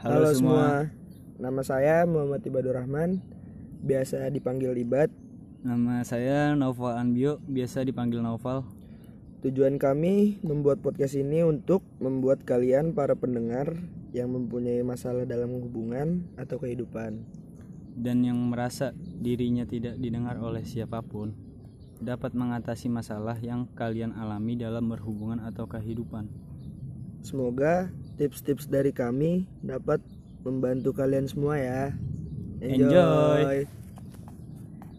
Halo, semua. nama saya Muhammad Ibadur Rahman, biasa dipanggil Ibat. Nama saya Naufal Anbio, biasa dipanggil Naufal. Tujuan kami membuat podcast ini untuk membuat kalian para pendengar yang mempunyai masalah dalam hubungan atau kehidupan Dan yang merasa dirinya tidak didengar oleh siapa pun dapat mengatasi masalah yang kalian alami dalam berhubungan atau kehidupan. Semoga tips-tips dari kami dapat membantu kalian semua ya. Enjoy.